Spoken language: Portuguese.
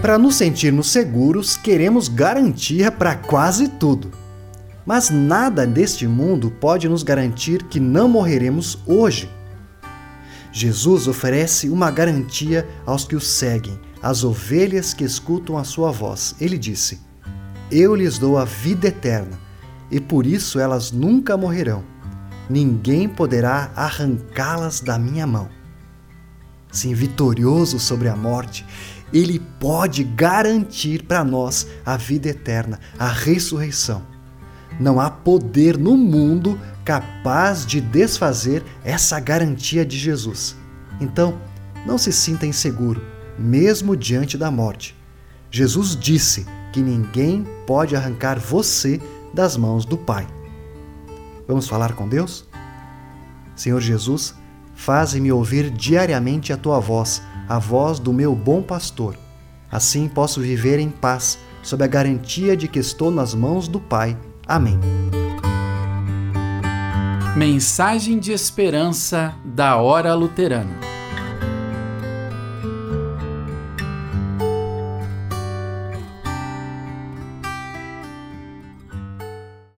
Para nos sentirmos seguros, queremos garantia para quase tudo. Mas nada deste mundo pode nos garantir que não morreremos hoje. Jesus oferece uma garantia aos que o seguem, às ovelhas que escutam a sua voz. Ele disse: Eu lhes dou a vida eterna, e por isso elas nunca morrerão. Ninguém poderá arrancá-las da minha mão. Sim, vitorioso sobre a morte, ele pode garantir para nós a vida eterna, a ressurreição. Não há poder no mundo capaz de desfazer essa garantia de Jesus. Então, não se sinta inseguro, mesmo diante da morte. Jesus disse que ninguém pode arrancar você das mãos do Pai. Vamos falar com Deus? Senhor Jesus, faze-me ouvir diariamente a tua voz a voz do meu bom pastor. Assim posso viver em paz, sob a garantia de que estou nas mãos do Pai. Amém. Mensagem de esperança da Hora Luterana.